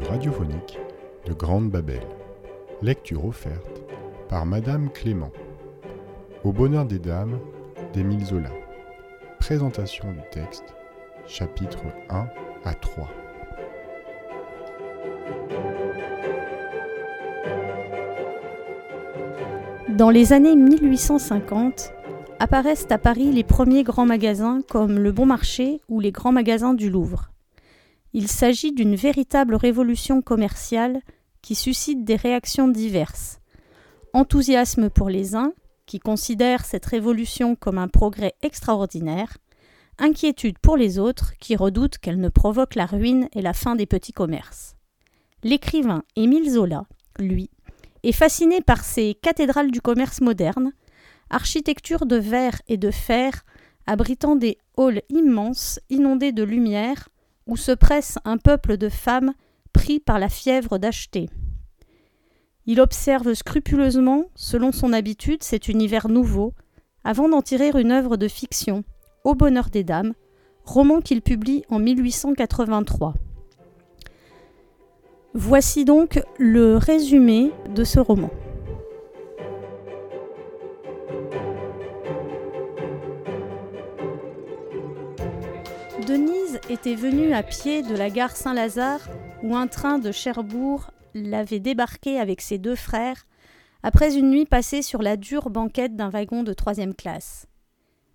radiophonique de Grande Babel. Lecture offerte par Madame Clément. Au bonheur des dames d'Émile Zola. Présentation du texte, chapitres 1 à 3. Dans les années 1850, apparaissent à Paris les premiers grands magasins comme le Bon Marché ou les grands magasins du Louvre. Il s'agit d'une véritable révolution commerciale qui suscite des réactions diverses. Enthousiasme pour les uns, qui considèrent cette révolution comme un progrès extraordinaire, inquiétude pour les autres, qui redoutent qu'elle ne provoque la ruine et la fin des petits commerces. L'écrivain Émile Zola, lui, est fasciné par ces cathédrales du commerce moderne, architecture de verre et de fer abritant des halls immenses inondés de lumière où se presse un peuple de femmes pris par la fièvre d'acheter. Il observe scrupuleusement, selon son habitude, cet univers nouveau, avant d'en tirer une œuvre de fiction, Au bonheur des dames, roman qu'il publie en 1883. Voici donc le résumé de ce roman. Denise était venue à pied de la gare Saint-Lazare où un train de Cherbourg l'avait débarqué avec ses deux frères après une nuit passée sur la dure banquette d'un wagon de troisième classe.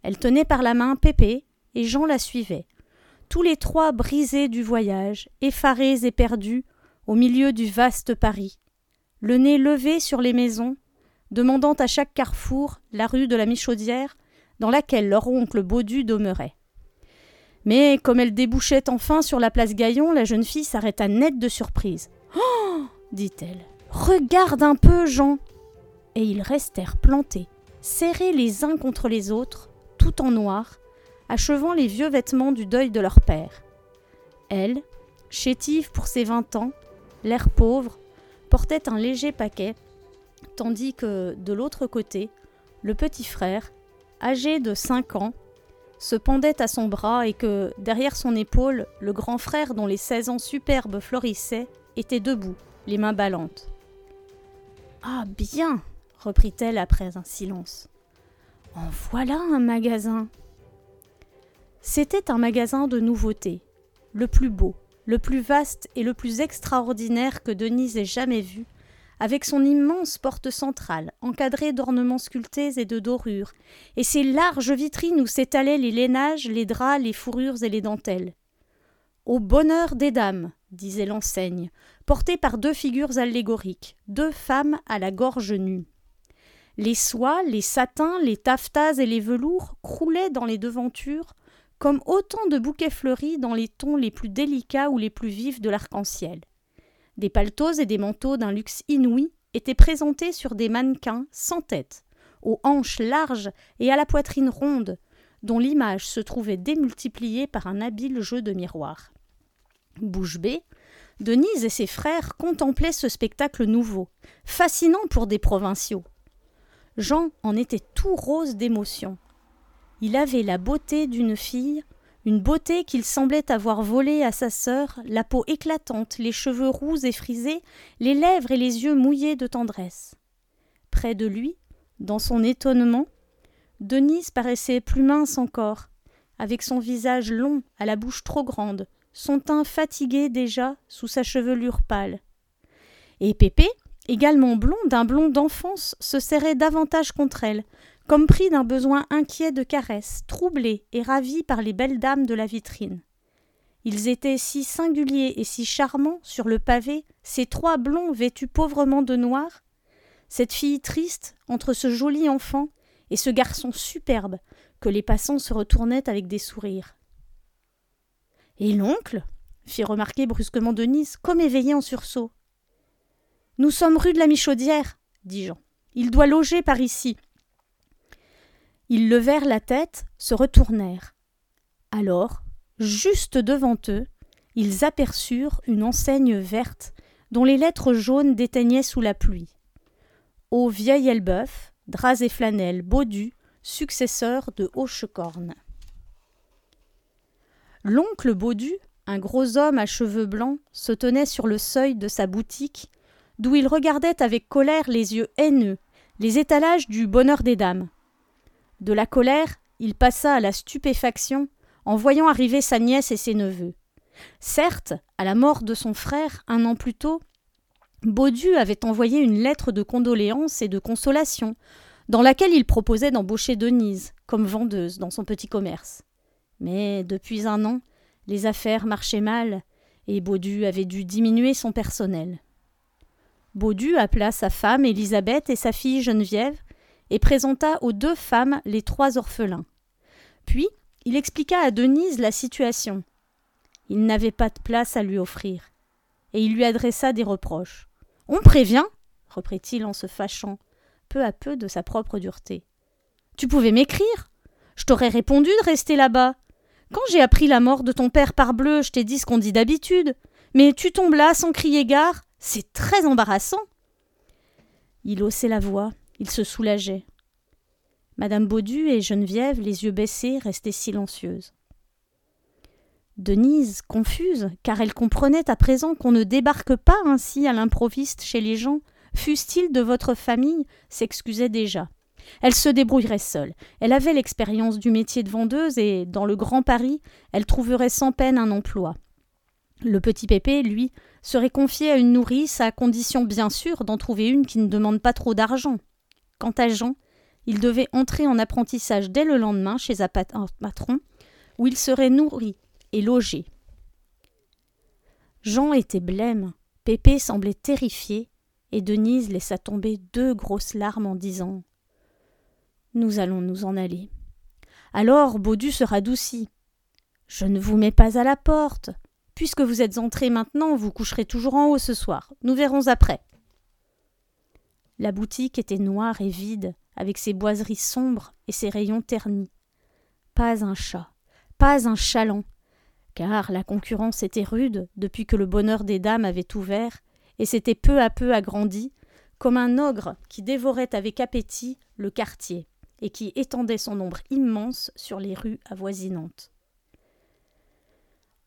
Elle tenait par la main Pépé et Jean la suivait, tous les trois brisés du voyage, effarés et perdus, au milieu du vaste Paris, le nez levé sur les maisons, demandant à chaque carrefour la rue de la Michaudière dans laquelle leur oncle Baudu demeurait. Mais comme elle débouchait enfin sur la place Gaillon, la jeune fille s'arrêta net de surprise. Oh dit-elle. Regarde un peu, Jean Et ils restèrent plantés, serrés les uns contre les autres, tout en noir, achevant les vieux vêtements du deuil de leur père. Elle, chétive pour ses vingt ans, l'air pauvre, portait un léger paquet, tandis que, de l'autre côté, le petit frère, âgé de cinq ans, se pendait à son bras et que, derrière son épaule, le grand frère dont les seize ans superbes florissaient était debout, les mains ballantes. Ah bien reprit-elle après un silence. En voilà un magasin. C'était un magasin de nouveautés, le plus beau, le plus vaste et le plus extraordinaire que Denise ait jamais vu, avec son immense porte centrale, encadrée d'ornements sculptés et de dorures, et ses larges vitrines où s'étalaient les lainages, les draps, les fourrures et les dentelles. Au bonheur des dames, disait l'enseigne, portée par deux figures allégoriques, deux femmes à la gorge nue. Les soies, les satins, les taffetas et les velours croulaient dans les devantures comme autant de bouquets fleuris dans les tons les plus délicats ou les plus vifs de l'arc-en-ciel. Des paletots et des manteaux d'un luxe inouï étaient présentés sur des mannequins sans tête, aux hanches larges et à la poitrine ronde, dont l'image se trouvait démultipliée par un habile jeu de miroir. Bouche bée, Denise et ses frères contemplaient ce spectacle nouveau, fascinant pour des provinciaux. Jean en était tout rose d'émotion. Il avait la beauté d'une fille, une beauté qu'il semblait avoir volée à sa sœur, la peau éclatante, les cheveux roux et frisés, les lèvres et les yeux mouillés de tendresse. Près de lui, dans son étonnement, Denise paraissait plus mince encore, avec son visage long, à la bouche trop grande, son teint fatigué déjà sous sa chevelure pâle. Et Pépé, également blond, d'un blond d'enfance, se serrait davantage contre elle, comme pris d'un besoin inquiet de caresses, troublé et ravi par les belles dames de la vitrine. Ils étaient si singuliers et si charmants sur le pavé, ces trois blonds vêtus pauvrement de noir, cette fille triste entre ce joli enfant et ce garçon superbe que les passants se retournaient avec des sourires. Et l'oncle? fit remarquer brusquement Denise, comme éveillée en sursaut. Nous sommes rue de la Michaudière, dit Jean. Il doit loger par ici. Ils levèrent la tête, se retournèrent. Alors, juste devant eux, ils aperçurent une enseigne verte dont les lettres jaunes déteignaient sous la pluie. Au vieil Elbeuf, draps et flanelle, Baudu, successeur de Hochecorne. L'oncle Baudu, un gros homme à cheveux blancs se tenait sur le seuil de sa boutique, d'où il regardait avec colère les yeux haineux les étalages du bonheur des dames. De la colère, il passa à la stupéfaction en voyant arriver sa nièce et ses neveux. Certes, à la mort de son frère, un an plus tôt, Baudu avait envoyé une lettre de condoléances et de consolation, dans laquelle il proposait d'embaucher Denise comme vendeuse dans son petit commerce. Mais depuis un an, les affaires marchaient mal, et Baudu avait dû diminuer son personnel. Baudu appela sa femme Élisabeth et sa fille Geneviève, et présenta aux deux femmes les trois orphelins. Puis il expliqua à Denise la situation. Il n'avait pas de place à lui offrir, et il lui adressa des reproches. On prévient reprit-il en se fâchant peu à peu de sa propre dureté. Tu pouvais m'écrire? Je t'aurais répondu de rester là-bas. Quand j'ai appris la mort de ton père parbleu, je t'ai dit ce qu'on dit d'habitude. Mais tu tombes là sans crier gare. C'est très embarrassant. Il haussait la voix, il se soulageait. Madame Baudu et Geneviève, les yeux baissés, restaient silencieuses. Denise, confuse, car elle comprenait à présent qu'on ne débarque pas ainsi à l'improviste chez les gens, fussent-ils de votre famille, s'excusait déjà. Elle se débrouillerait seule. Elle avait l'expérience du métier de vendeuse et, dans le Grand Paris, elle trouverait sans peine un emploi. Le petit Pépé, lui, serait confié à une nourrice à condition bien sûr d'en trouver une qui ne demande pas trop d'argent. Quant à Jean, il devait entrer en apprentissage dès le lendemain chez un patron, où il serait nourri et logé. Jean était blême, Pépé semblait terrifié, et Denise laissa tomber deux grosses larmes en disant Nous allons nous en aller. Alors Baudu se radoucit. Je ne vous mets pas à la porte. Puisque vous êtes entrés maintenant, vous coucherez toujours en haut ce soir. Nous verrons après. La boutique était noire et vide, avec ses boiseries sombres et ses rayons ternis. Pas un chat, pas un chaland, car la concurrence était rude depuis que le bonheur des dames avait ouvert et s'était peu à peu agrandi, comme un ogre qui dévorait avec appétit le quartier et qui étendait son ombre immense sur les rues avoisinantes.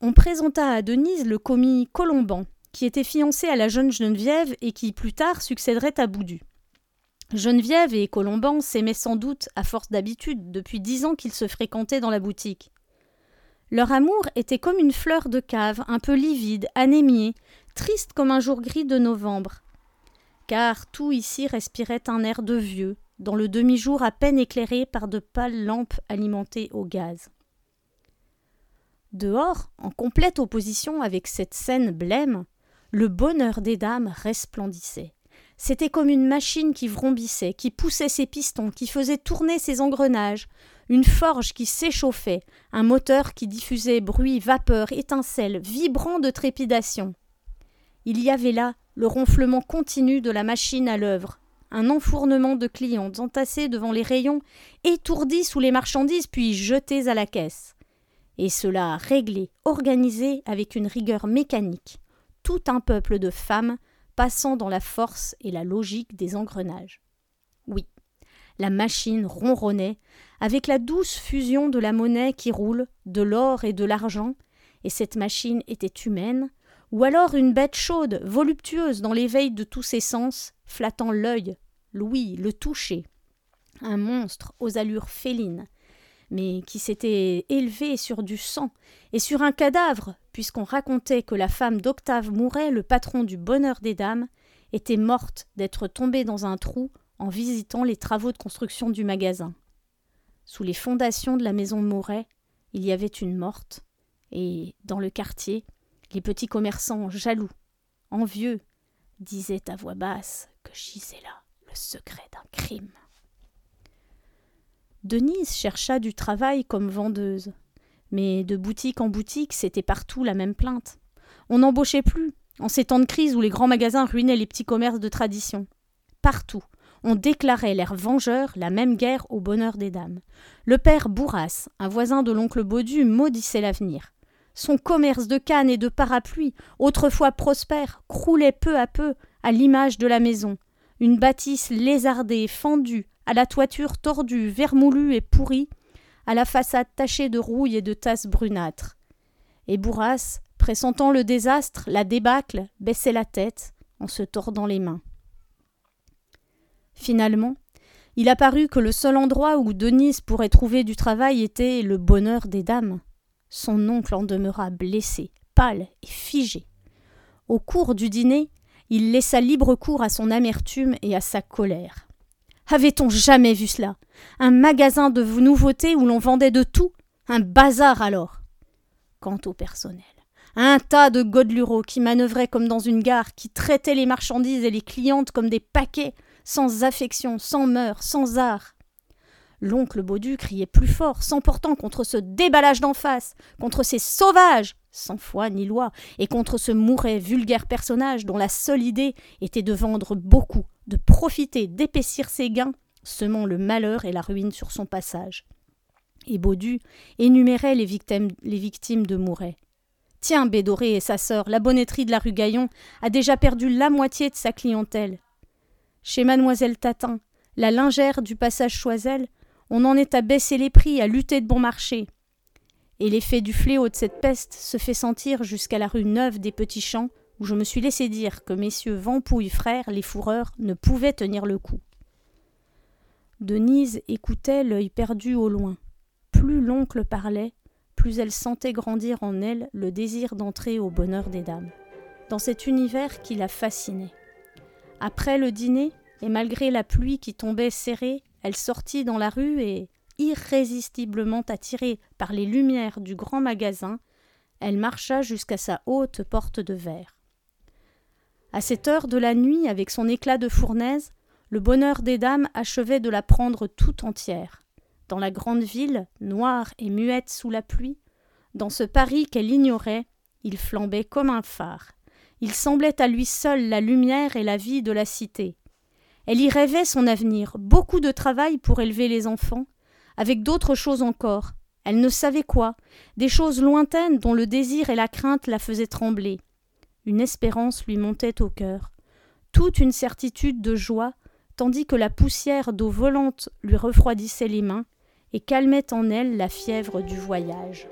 On présenta à Denise le commis Colomban, qui était fiancé à la jeune Geneviève et qui plus tard succéderait à Boudu. Geneviève et Colomban s'aimaient sans doute à force d'habitude depuis dix ans qu'ils se fréquentaient dans la boutique. Leur amour était comme une fleur de cave, un peu livide, anémiée, triste comme un jour gris de novembre. Car tout ici respirait un air de vieux, dans le demi-jour à peine éclairé par de pâles lampes alimentées au gaz. Dehors, en complète opposition avec cette scène blême, le bonheur des dames resplendissait. C'était comme une machine qui vrombissait, qui poussait ses pistons, qui faisait tourner ses engrenages, une forge qui s'échauffait, un moteur qui diffusait bruit, vapeur, étincelles, vibrant de trépidation. Il y avait là le ronflement continu de la machine à l'œuvre, un enfournement de clients entassés devant les rayons, étourdis sous les marchandises puis jetés à la caisse. Et cela réglé, organisé avec une rigueur mécanique, tout un peuple de femmes passant dans la force et la logique des engrenages. Oui, la machine ronronnait, avec la douce fusion de la monnaie qui roule, de l'or et de l'argent, et cette machine était humaine, ou alors une bête chaude, voluptueuse dans l'éveil de tous ses sens, flattant l'œil, l'ouïe, le toucher. Un monstre aux allures félines, mais qui s'était élevé sur du sang et sur un cadavre, puisqu'on racontait que la femme d'Octave Mouret, le patron du bonheur des dames, était morte d'être tombée dans un trou en visitant les travaux de construction du magasin. Sous les fondations de la maison Mouret, il y avait une morte, et, dans le quartier, les petits commerçants jaloux, envieux, disaient à voix basse que gisait là le secret d'un crime. Denise chercha du travail comme vendeuse. Mais de boutique en boutique, c'était partout la même plainte. On n'embauchait plus, en ces temps de crise où les grands magasins ruinaient les petits commerces de tradition. Partout, on déclarait l'air vengeur la même guerre au bonheur des dames. Le père Bourras, un voisin de l'oncle Baudu, maudissait l'avenir. Son commerce de cannes et de parapluies, autrefois prospère, croulait peu à peu à l'image de la maison. Une bâtisse lézardée, fendue, à la toiture tordue, vermoulue et pourrie, à la façade tachée de rouille et de tasses brunâtres. Et Bourras Pressentant le désastre, la débâcle, baissait la tête en se tordant les mains. Finalement, il apparut que le seul endroit où Denise pourrait trouver du travail était le bonheur des dames. Son oncle en demeura blessé, pâle et figé. Au cours du dîner, il laissa libre cours à son amertume et à sa colère. Avait-on jamais vu cela? Un magasin de nouveautés où l'on vendait de tout? Un bazar alors? Quant au personnel, un tas de godelureaux qui manœuvraient comme dans une gare, qui traitaient les marchandises et les clientes comme des paquets, sans affection, sans mœurs, sans art. L'oncle Baudu criait plus fort, s'emportant contre ce déballage d'en face, contre ces sauvages, sans foi ni loi, et contre ce mouret vulgaire personnage dont la seule idée était de vendre beaucoup, de profiter, d'épaissir ses gains, semant le malheur et la ruine sur son passage. Et Baudu énumérait les victimes, de Mouret. Tiens, Bédoré et sa sœur, la bonnetterie de la rue Gaillon a déjà perdu la moitié de sa clientèle. Chez mademoiselle Tatin, la lingère du passage Choisel, on en est à baisser les prix, à lutter de bon marché. Et l'effet du fléau de cette peste se fait sentir jusqu'à la rue Neuve des Petits Champs, où je me suis laissé dire que messieurs Vampouille frères, les fourreurs, ne pouvaient tenir le coup. Denise écoutait l'œil perdu au loin. Plus l'oncle parlait, plus elle sentait grandir en elle le désir d'entrer au bonheur des dames, dans cet univers qui la fascinait. Après le dîner, et malgré la pluie qui tombait serrée, elle sortit dans la rue et, irrésistiblement attirée par les lumières du grand magasin, elle marcha jusqu'à sa haute porte de verre. À cette heure de la nuit, avec son éclat de fournaise, le bonheur des dames achevait de la prendre tout entière. Dans la grande ville, noire et muette sous la pluie, dans ce Paris qu'elle ignorait, il flambait comme un phare. Il semblait à lui seul la lumière et la vie de la cité. Elle y rêvait son avenir, beaucoup de travail pour élever les enfants, avec d'autres choses encore. Elle ne savait quoi, des choses lointaines dont le désir et la crainte la faisaient trembler. Une espérance lui montait au cœur, toute une certitude de joie, tandis que la poussière d'eau volante lui refroidissait les mains, et calmait en elle la fièvre du voyage.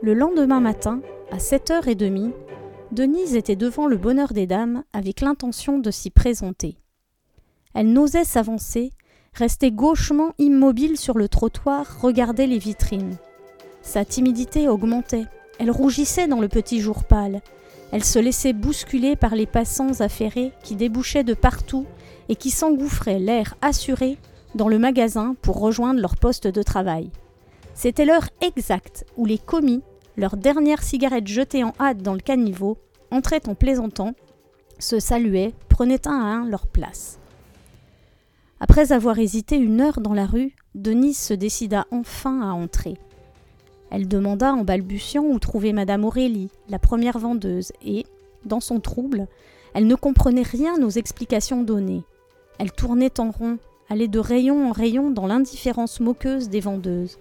Le lendemain matin, à sept heures et demie, Denise était devant le bonheur des dames avec l'intention de s'y présenter. Elle n'osait s'avancer, restait gauchement immobile sur le trottoir, regardait les vitrines. Sa timidité augmentait, elle rougissait dans le petit jour pâle, elle se laissait bousculer par les passants affairés qui débouchaient de partout et qui s'engouffraient l'air assuré dans le magasin pour rejoindre leur poste de travail. C'était l'heure exacte où les commis, leurs dernières cigarettes jetées en hâte dans le caniveau, entraient en plaisantant, se saluaient, prenaient un à un leur place. Après avoir hésité une heure dans la rue, Denise se décida enfin à entrer. Elle demanda en balbutiant où trouver Madame Aurélie, la première vendeuse, et, dans son trouble, elle ne comprenait rien aux explications données. Elle tournait en rond, allait de rayon en rayon dans l'indifférence moqueuse des vendeuses.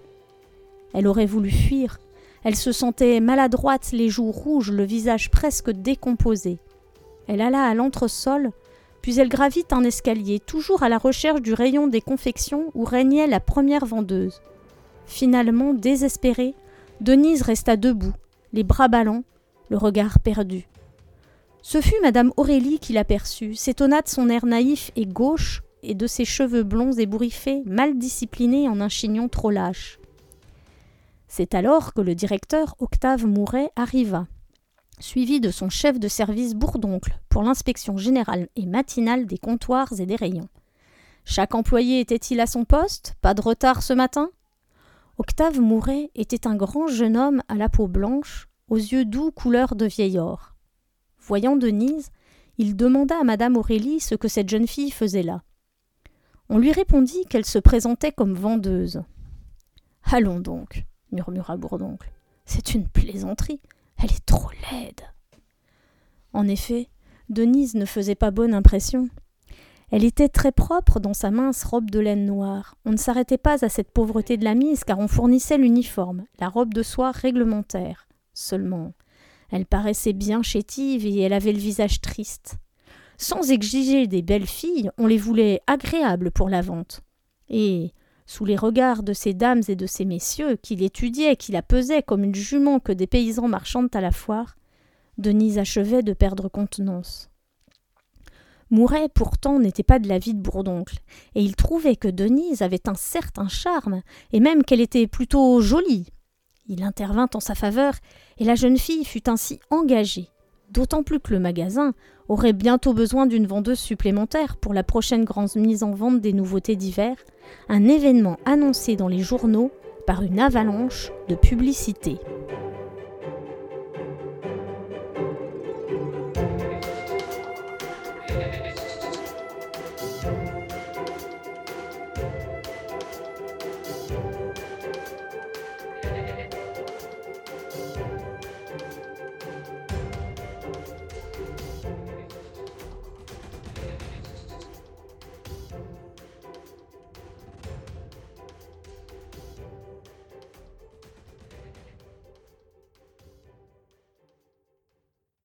Elle aurait voulu fuir. Elle se sentait maladroite, les joues rouges, le visage presque décomposé. Elle alla à l'entresol, puis elle gravit un escalier, toujours à la recherche du rayon des confections où régnait la première vendeuse. Finalement, désespérée, Denise resta debout, les bras ballants, le regard perdu. Ce fut Madame Aurélie qui l'aperçut, s'étonna de son air naïf et gauche et de ses cheveux blonds ébouriffés, mal disciplinés en un chignon trop lâche. C'est alors que le directeur Octave Mouret arriva, suivi de son chef de service Bourdoncle pour l'inspection générale et matinale des comptoirs et des rayons. Chaque employé était-il à son poste? Pas de retard ce matin? Octave Mouret était un grand jeune homme à la peau blanche, aux yeux doux couleur de vieil or. Voyant Denise, il demanda à madame Aurélie ce que cette jeune fille faisait là. On lui répondit qu'elle se présentait comme vendeuse. Allons donc, murmura Bourdoncle. C'est une plaisanterie. Elle est trop laide. En effet, Denise ne faisait pas bonne impression. Elle était très propre dans sa mince robe de laine noire. On ne s'arrêtait pas à cette pauvreté de la mise car on fournissait l'uniforme, la robe de soie réglementaire. Seulement, elle paraissait bien chétive et elle avait le visage triste. Sans exiger des belles filles, on les voulait agréables pour la vente. Et Sous les regards de ces dames et de ces messieurs, qui l'étudiaient, qui la pesaient comme une jument que des paysans marchandent à la foire, Denise achevait de perdre contenance. Mouret, pourtant, n'était pas de l'avis de Bourdoncle, et il trouvait que Denise avait un certain charme, et même qu'elle était plutôt jolie. Il intervint en sa faveur, et la jeune fille fut ainsi engagée, d'autant plus que le magasin aurait bientôt besoin d'une vendeuse supplémentaire pour la prochaine grande mise en vente des nouveautés d'hiver, un événement annoncé dans les journaux par une avalanche de publicité.